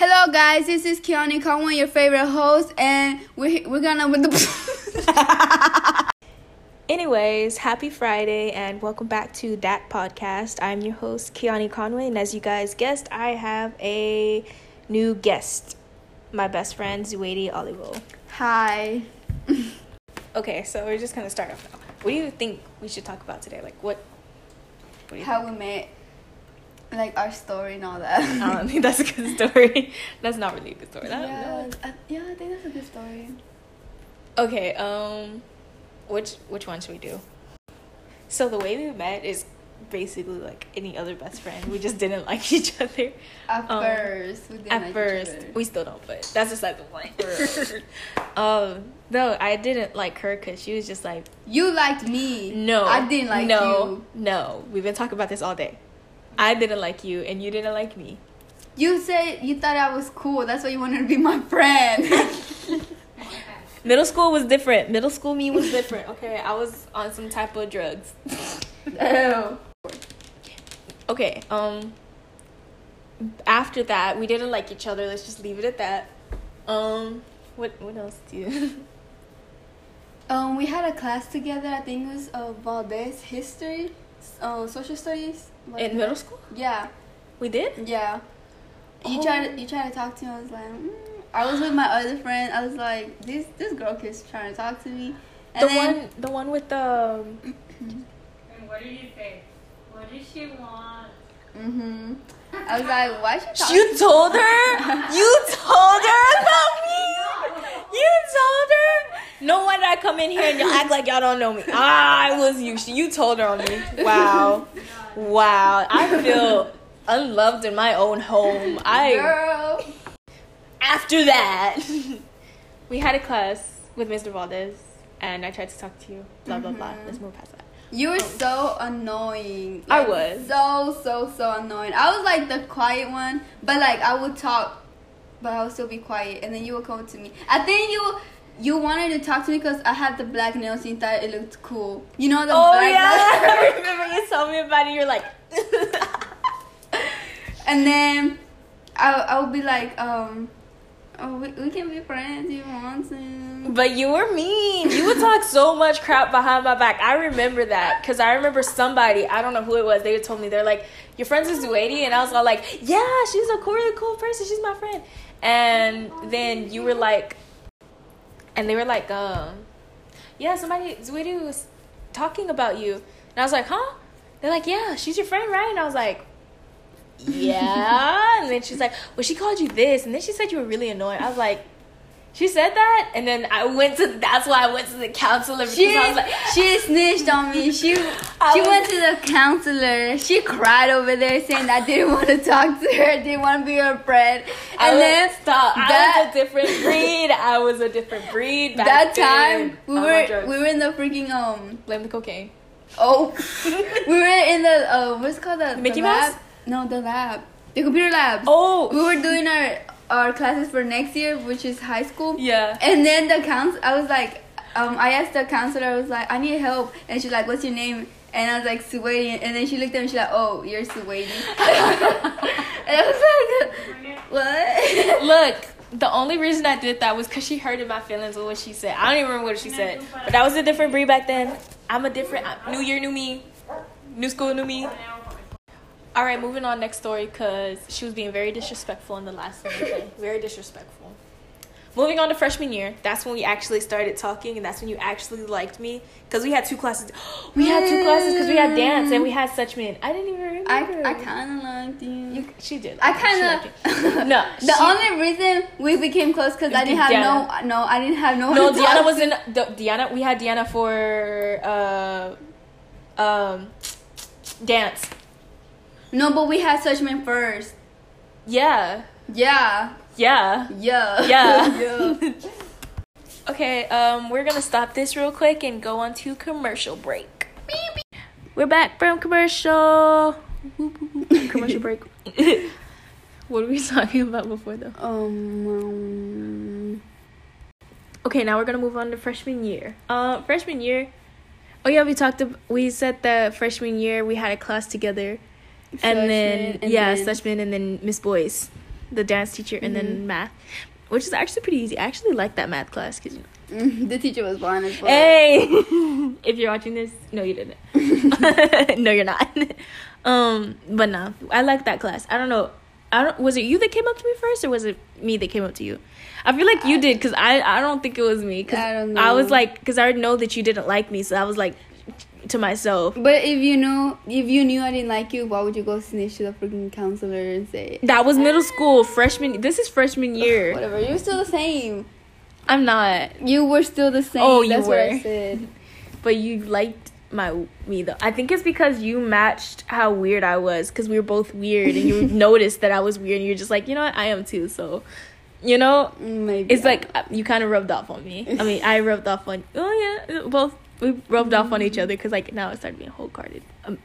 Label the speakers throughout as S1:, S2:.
S1: Hello, guys. This is Keani Conway, your favorite host, and we're we're gonna with the.
S2: Anyways, happy Friday and welcome back to that podcast. I'm your host, Keani Conway, and as you guys guessed, I have a new guest, my best friend, Zuedi Olivo.
S1: Hi.
S2: Okay, so we're just gonna start off now. What do you think we should talk about today? Like, what? what do you
S1: How we met, like our story and all that.
S2: I don't think that's a good story. that's not really a good story.
S1: Yeah, I, yeah, I think that's a good story.
S2: Okay, um, which which one should we do? So the way we met is basically like any other best friend. We just didn't like each other.
S1: At
S2: Um,
S1: first, we didn't
S2: At
S1: like each
S2: first, we still don't, but that's beside the point. um, no, I didn't like her because she was just like,
S1: you liked me.
S2: no,
S1: I didn't like you.
S2: no,
S1: you.
S2: No, we've been talking about this all day. I didn't like you, and you didn't like me.
S1: You said you thought I was cool. That's why you wanted to be my friend.
S2: Middle school was different. Middle school me was different. Okay, I was on some type of drugs.
S1: Ew.
S2: okay um after that we didn't like each other let's just leave it at that um what what else do you
S1: Um, we had a class together. I think it was uh, Valdez history, uh, social studies. Like
S2: in middle school
S1: Yeah,
S2: we did
S1: yeah. You
S2: Oh.
S1: tried to you tried to talk to me. I was like, mm. I was with my other friend. I was like, this this girl keeps trying to talk to me. And
S2: the
S1: then,
S2: one the one with the
S3: And what did you say? What did she want?
S1: Mm hmm I was like, why she
S2: you told her you told her about me you told her no wonder i come in here and y'all act like y'all don't know me ah it was you you told her on me wow wow i feel unloved in my own home i
S1: girl.
S2: after that, we had a class with Mr. Valdez, and I tried to talk to you. Blah blah blah.
S1: Mhm.
S2: Let's move past that.
S1: You were so annoying.
S2: I was.
S1: so so so annoying. I was like the quiet one, but like I would talk, but I would still be quiet, and then you would come to me. I think you you wanted to talk to me because I had the black nails and you thought it looked cool. You know the
S2: oh
S1: black
S2: yeah, I remember you told me about it. You're like,
S1: and then I I would be like um. Oh, we, we can be friends if you want to.
S2: but you were mean. You would talk so much crap behind my back. I remember that because I remember somebody. I don't know who it was. They told me they're like, "Your friends with Zuedi," and I was all like, "Yeah, she's a really cool person. She's my friend." And then you were like, and they were like, um, yeah, somebody Zuedi was talking about you, and I was like, huh? They're like, yeah, she's your friend, right? And I was like, yeah. and then she's like, well, she called you this, and then she said you were really annoying. I was like. She said that, and then I went to. That's why I went to the counselor because
S1: She,
S2: I was like,
S1: she snitched on me. She
S2: I
S1: she
S2: was-
S1: went to the counselor. She cried over there saying I didn't want to talk to her. Didn't want to be her friend. And
S2: was-
S1: then
S2: stop. I was a different breed. I was a different breed. Back
S1: that
S2: then.
S1: time we
S2: I
S1: were we were in the freaking um
S2: blame the cocaine.
S1: oh we were in the uh what's it called the, the
S2: Mickey
S1: lab?
S2: Mouse?
S1: No, the lab, the computer lab.
S2: Oh,
S1: We were doing our our classes for next year, which is high school.
S2: yeah.
S1: And then the counsel, I was like, um, I asked the counselor, I was like, I need help, and she's like, What's your name? And I was like, Suwaidi. And then she looked at me, she's like, Oh, you're Suwaidi. and I was like, What?
S2: Look, the only reason I did that was because she hurted my feelings with what she said. I don't even remember what she said, but that was a different breed back then. I'm a different New Year, new me, new school, new me. All right, moving on next story because she was being very disrespectful in the last one. Okay, very disrespectful. Moving on to freshman year, that's when we actually started talking, and that's when you actually liked me because we had two classes. We had two classes because we had dance and we had Suchman. I didn't even remember.
S1: I, I kind of liked you.
S2: You, she did.
S1: I kind of.
S2: No,
S1: The
S2: she-
S1: only reason we became close because I didn't have
S2: Deanna.
S1: no, no, I didn't have no.
S2: No, Deanna was in. The, Deanna, we had Deanna for uh, um, dance.
S1: No, but we had Suchman first.
S2: Yeah,
S1: Yeah,
S2: yeah,
S1: yeah,
S2: yeah.
S1: yeah.
S2: Okay, um, we're gonna stop this real quick and go on to commercial break. We're back from commercial. commercial break. what were we talking about before though?
S1: Um,
S2: Okay, now we're gonna move on to freshman year. Uh, freshman year. Oh yeah, we talked. Ab- we said that freshman year we had a class together, and then
S1: and
S2: yeah,
S1: then-
S2: Suchman and then Miss Boyce. the dance teacher, and
S1: Mm-hmm.
S2: then math, which is actually pretty easy. I actually like that math class because
S1: the teacher was blind as well.
S2: Hey, if you're watching this, no, you didn't. no, you're not. Um, but no, I like that class. I don't know. I don't. Was it you that came up to me first, or was it me that came up to you? I feel like you did because I I don't think it was me because
S1: I don't
S2: I was like because I already know that you didn't like me, so I was like to myself.
S1: But if you know, if you knew I didn't like you, why would you go snitch to the freaking counselor and say,
S2: That was middle school, freshman. This is freshman year.
S1: whatever? You're still the same.
S2: I'm not,
S1: You were still the same.
S2: Oh, you
S1: That's what
S2: were.
S1: I said.
S2: but you liked my me though. I think it's because you matched how weird I was because we were both weird, and you noticed that I was weird, and you're just like, you know what, I am too. So, you know,
S1: Maybe
S2: it's like uh, you kind of rubbed off on me. I mean, I rubbed off on. Oh yeah, both we rubbed off on each other because like now it started being whole carded. Um,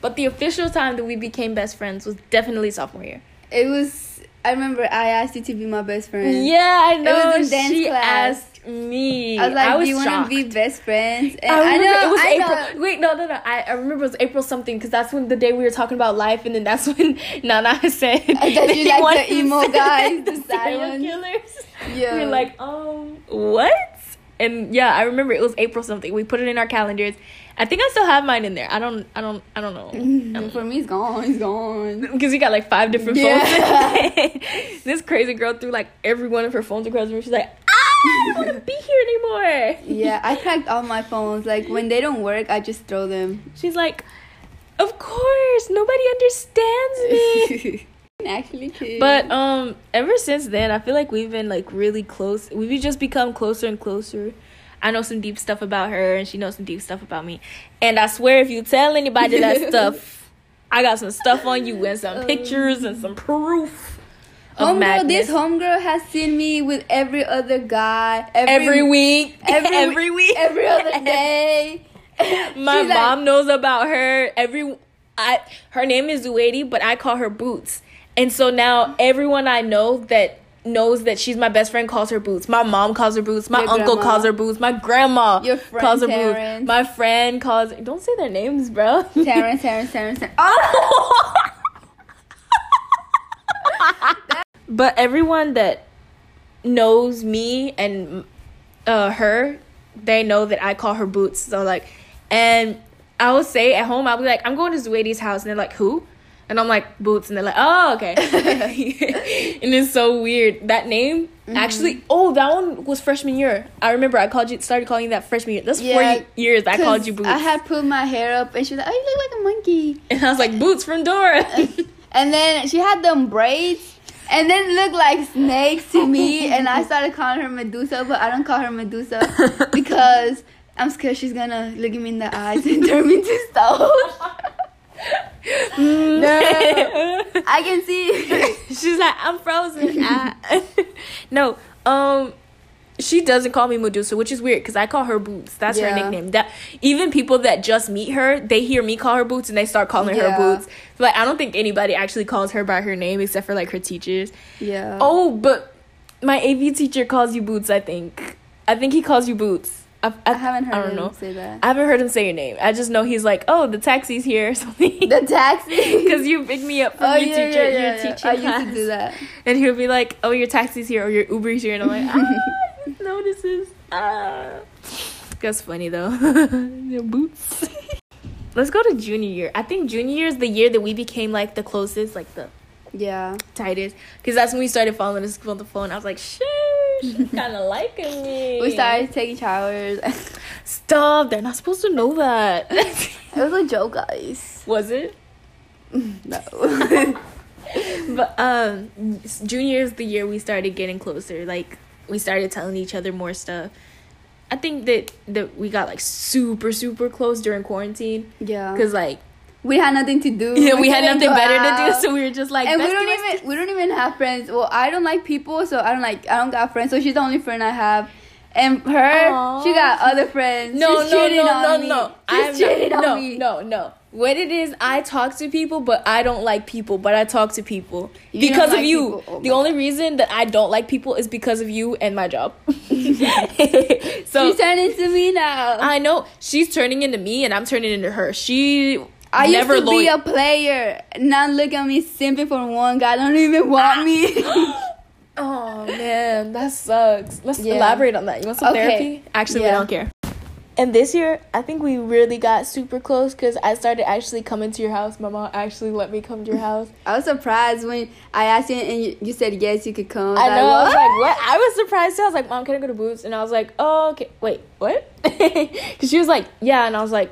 S2: but the official time that we became best friends was definitely sophomore year.
S1: it was. I remember I asked you to be my best friend.
S2: Yeah, I know.
S1: was in dance
S2: she
S1: class.
S2: asked me.
S1: I was like, "Do you want to be best friends?" And
S2: I remember
S1: know,
S2: it was
S1: I
S2: April.
S1: know.
S2: Wait, no, no, no. I, I remember it was April something because that's when the day we were talking about life, and then that's when Nana said
S1: I
S2: that
S1: you
S2: wanted
S1: the emo
S2: to
S1: guys, the
S2: serial killers.
S1: Yeah.
S2: We're like, um, what? And yeah, I remember it was April something. We put it in our calendars. I think I still have mine in there. I don't, I don't, I don't know.
S1: Mm, For me, it's gone. It's gone.
S2: Because you got like five different
S1: Yeah.
S2: phones. this crazy girl threw like every one of her phones across the room. She's like, ah, I don't want to be here anymore.
S1: Yeah, I cracked all my phones. Like when they don't work, I just throw them.
S2: She's like, of course, nobody understands me.
S1: Actually, too.
S2: but um, ever since then, I feel like we've been like really close. We've just become closer and closer. I know some deep stuff about her, and she knows some deep stuff about me. And I swear, if you tell anybody that stuff, I got some stuff on you and some pictures and some proof.
S1: Homegirl,
S2: madness.
S1: this homegirl has seen me with every other guy
S2: every week,
S1: every,
S2: every week,
S1: every other day.
S2: My
S1: She's like,
S2: mom knows about her. Every I her name is Zuedi, but I call her Boots. And so now everyone I know that knows that she's my best friend calls her Boots. My mom calls her Boots. My
S1: Your
S2: uncle
S1: grandma.
S2: calls her Boots. My grandma
S1: Your friend
S2: calls her
S1: Terrence.
S2: Boots. My friend calls Don't say their names, bro.
S1: Terrence, Terrence, Terrence, Terrence. Oh!
S2: but everyone that knows me and uh her, they know that I call her Boots. So like, and I will say at home, I'll be like, I'm going to Zuedi's house, and they're like, who? And I'm like, Boots, and they're like, oh, okay. and it's so weird. That name
S1: Mm-hmm.
S2: actually, oh, that one was freshman year. I remember I called you, started calling you that freshman year. That's
S1: Yeah,
S2: four years I called you Boots.
S1: I had put my hair up, and she was like, "Oh, you look like a monkey."
S2: and I was like, Boots from Dora.
S1: And then she had them braids, and then looked like snakes to me. And I started calling her Medusa, but I don't call her Medusa because I'm scared she's gonna look at me in the eyes and turn me to stone. No, I can see.
S2: She's like, I'm frozen. No, um, she doesn't call me Medusa, which is weird because I call her Boots. That's her nickname. That even people that just meet her, they hear me call her Boots and they start calling
S1: Yeah.
S2: her Boots. Like I don't think anybody actually calls her by her name except for like her teachers.
S1: Yeah.
S2: Oh, but my AV teacher calls you Boots. I think. I think he calls you Boots. I, I,
S1: I haven't heard
S2: I don't
S1: him
S2: know.
S1: say that.
S2: I haven't heard him say your name. I just know he's like, oh, the taxi's here or something.
S1: The taxi.
S2: Because you picked me up from
S1: oh
S2: your
S1: yeah,
S2: teacher,
S1: yeah, yeah,
S2: your
S1: yeah.
S2: teaching
S1: I
S2: class.
S1: used to do that.
S2: And he'll be like, "Oh, your taxi's here or your Uber's here," and I'm like, "Ah, notices." Ah, that's funny though. Your boots. Let's go to junior year. I think junior year is the year that we became like the closest, like the
S1: Yeah.
S2: tightest, because that's when we started following this on the phone. I was like, "Shit, she's kind of liking me."
S1: We started taking showers.
S2: Stop! They're not supposed to know that.
S1: It was a joke, guys.
S2: Was it?
S1: No.
S2: But um, junior is the year we started getting closer. Like we started telling each other more stuff. I think that that we got like super super close during quarantine
S1: yeah.
S2: because like
S1: we had nothing to do.
S2: yeah we had nothing better to do, so we were just like
S1: and we don't
S2: do it."
S1: even we don't even have friends. Well, I don't like people, so I don't like I don't got friends. So she's the only friend I have. And her,
S2: Aw.
S1: she got other friends.
S2: No,
S1: She's
S2: no, no, no, no.
S1: She's
S2: I'm
S1: cheating
S2: not,
S1: on
S2: no,
S1: me.
S2: no, no. What it is, I talk to people, but I don't like people, but I talk to people
S1: You
S2: because of
S1: like
S2: you.
S1: Oh
S2: the only reason that I don't like people is because of you and my job. so
S1: She's turning to me now.
S2: I know she's turning into me and I'm turning into her. She
S1: I
S2: never
S1: used to be
S2: loyal.
S1: a player. Now look at me simping for one guy. Don't even want me.
S2: Oh man, that sucks. Let's
S1: Yeah.
S2: elaborate on that. You want some
S1: Okay.
S2: therapy? Actually,
S1: Yeah.
S2: we don't care. And this year, I think we really got super close because I started actually coming to your house. My mom actually let me come to your house.
S1: I was surprised when I asked you and you, you said yes, you could come.
S2: I know. I was like, what? I was surprised too. I was like, Mom, can I go to Boots? And I was like, oh, okay. Wait, what? Because she was like, yeah. And I was like,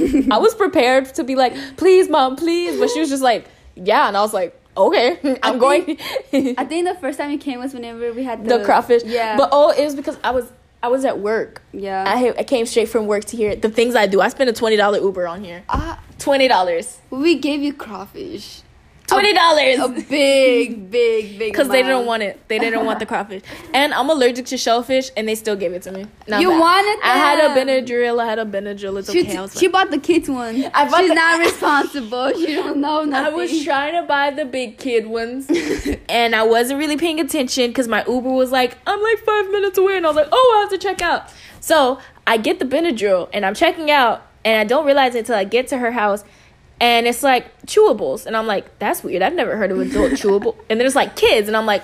S2: I was prepared to be like, please, Mom, please. But she was just like, yeah. And I was like, okay, I'm going.
S1: I think the first time you came was whenever we had the,
S2: the crawfish.
S1: Yeah.
S2: But oh, it was because I was I was at work.
S1: yeah.
S2: I I came straight from work to here. The things I do, I spent a twenty dollar Uber on here.
S1: Ah,
S2: Twenty dollars.
S1: we gave you crawfish.
S2: Twenty dollars.
S1: A big, big, big.
S2: Because they didn't want it. They didn't want the crawfish. And I'm allergic to shellfish, and they still gave it to me. Not
S1: You
S2: bad.
S1: wanted
S2: I had a. Benadryl. I had a Benadryl. It's
S1: She,
S2: okay. I was,
S1: she
S2: like-
S1: bought the kids one.
S2: I bought
S1: She's
S2: the-
S1: not responsible. She don't know nothing.
S2: I was trying to buy the big kid ones, and I wasn't really paying attention because my Uber was like, I'm like five minutes away, and I was like, oh, I have to check out. So I get the Benadryl, and I'm checking out, and I don't realize it until I get to her house, and it's like chewables, and I'm like, that's weird. I've never heard of adult chewable. And then it's like kids, and I'm like,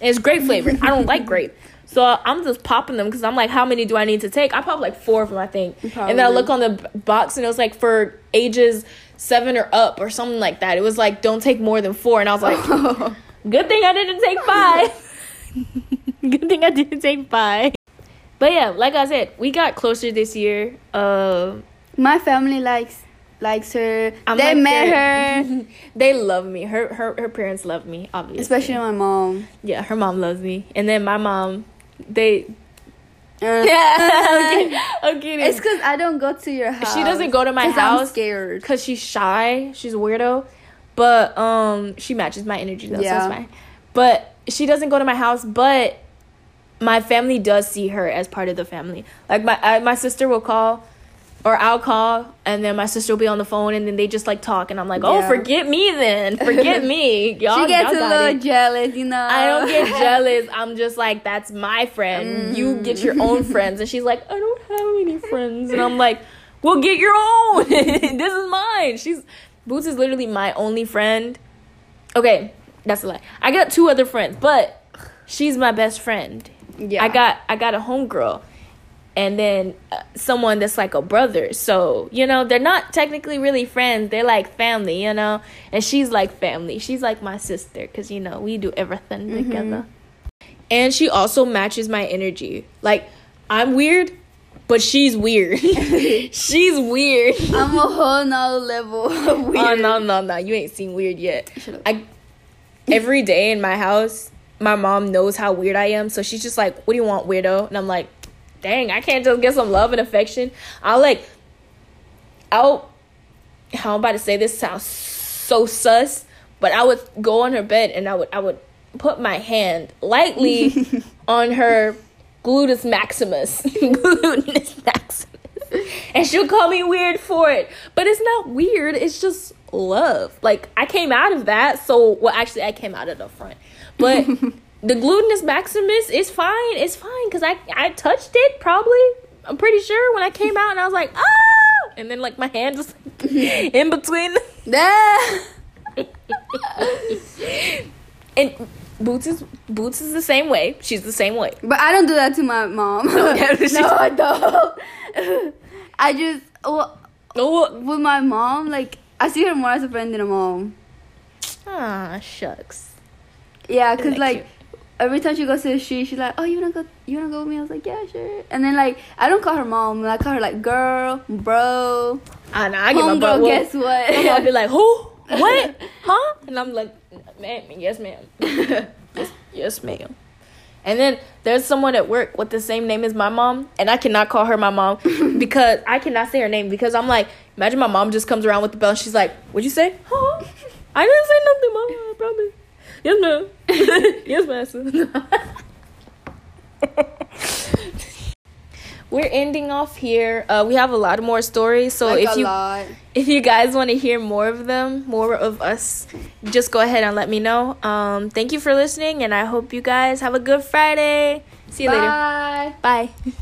S2: it's grape flavored. I don't like grape. So I'm just popping them because I'm like, how many do I need to take? I popped like four of them, I think. And then I look on the box and it was like for ages seven or up or something like that. It was like, don't take more than four. And I was like, good thing I didn't take five. good thing I didn't take five. But yeah, like I said, we got closer this year. Uh,
S1: My family likes likes her.
S2: I'm
S1: they
S2: like
S1: met her,
S2: they love me. Her her her parents love me, obviously.
S1: especially my mom.
S2: yeah, her mom loves me, and then my mom, they.
S1: Uh,
S2: Yeah, okay, okay.
S1: It's because I don't go to your house.
S2: She doesn't go to my
S1: 'Cause I'm
S2: house.
S1: scared.
S2: because she's shy. She's a weirdo, but um, she matches my energy though, so
S1: Yeah.
S2: it's fine. But she doesn't go to my house. But my family does see her as part of the family. Like my I, my sister will call, or I'll call, and then my sister will be on the phone, and then they just like talk, and I'm like, oh,
S1: Yeah.
S2: forget me then, forget me. Y'all,
S1: she gets
S2: y'all
S1: a little
S2: it.
S1: jealous, you know.
S2: I don't get jealous. I'm just like, that's my friend. You mm-hmm. get your own friends. And she's like, I don't have any friends. And I'm like, well, get your own. this is mine. She's Boots is literally my only friend. Okay, that's a lie. I got two other friends, but she's my best friend.
S1: Yeah.
S2: I got I got a homegirl, and then uh, someone that's like a brother. So you know they're not technically really friends. They're like family, you know. And she's like family. She's like my sister because you know we do everything together. And she also matches my energy. Like I'm weird, but she's weird. she's weird.
S1: I'm a whole nother level of weird.
S2: Oh no no no! You ain't seen weird yet. I every day in my house, my mom knows how weird I am, so she's just like, "What do you want, weirdo?" And I'm like, "Dang, I can't just get some love and affection." I'll like, I'll. How I'm about to say this sounds so sus, but I would go on her bed and I would I would put my hand lightly on her gluteus maximus, gluteus maximus, and she'll call me weird for it. But it's not weird. It's just love. Like I came out of that. So well, actually, I came out of the front, but the gluteus maximus is fine. It's fine because I I touched it probably. I'm pretty sure when I came out and I was like ah, and then like my hand was like, in between. And Boots is Boots is the same way. She's the same way.
S1: But I don't do that to my mom. no, I don't. I just well,
S2: Oh,
S1: with my mom, like I see her more as a friend than a mom.
S2: ah, shucks.
S1: Yeah, cause like
S2: cute?
S1: Every time she goes to the street, she's like, "Oh, you wanna go? You wanna go with me?" I was like, "Yeah, sure." And then like I don't call her mom. I call her like girl, bro,
S2: Ah, nah, I get my whooped.
S1: Guess what?
S2: Mom be like, who? What? Huh? And I'm like, "Ma'am, yes, ma'am. yes, yes, ma'am. And then there's someone at work with the same name as my mom, and I cannot call her my mom because I cannot say her name because I'm like, imagine my mom just comes around with the bell and she's like, what'd you say? Huh? I didn't say nothing, mom. I promise. Yes, ma'am. yes, master. We're ending off here. Uh, we have a lot more stories, so
S1: like
S2: if
S1: a
S2: you
S1: lot.
S2: if you guys want to hear more of them, more of us, just go ahead and let me know. Um, thank you for listening, and I hope you guys have a good Friday. See you later.
S1: Bye.
S2: Bye.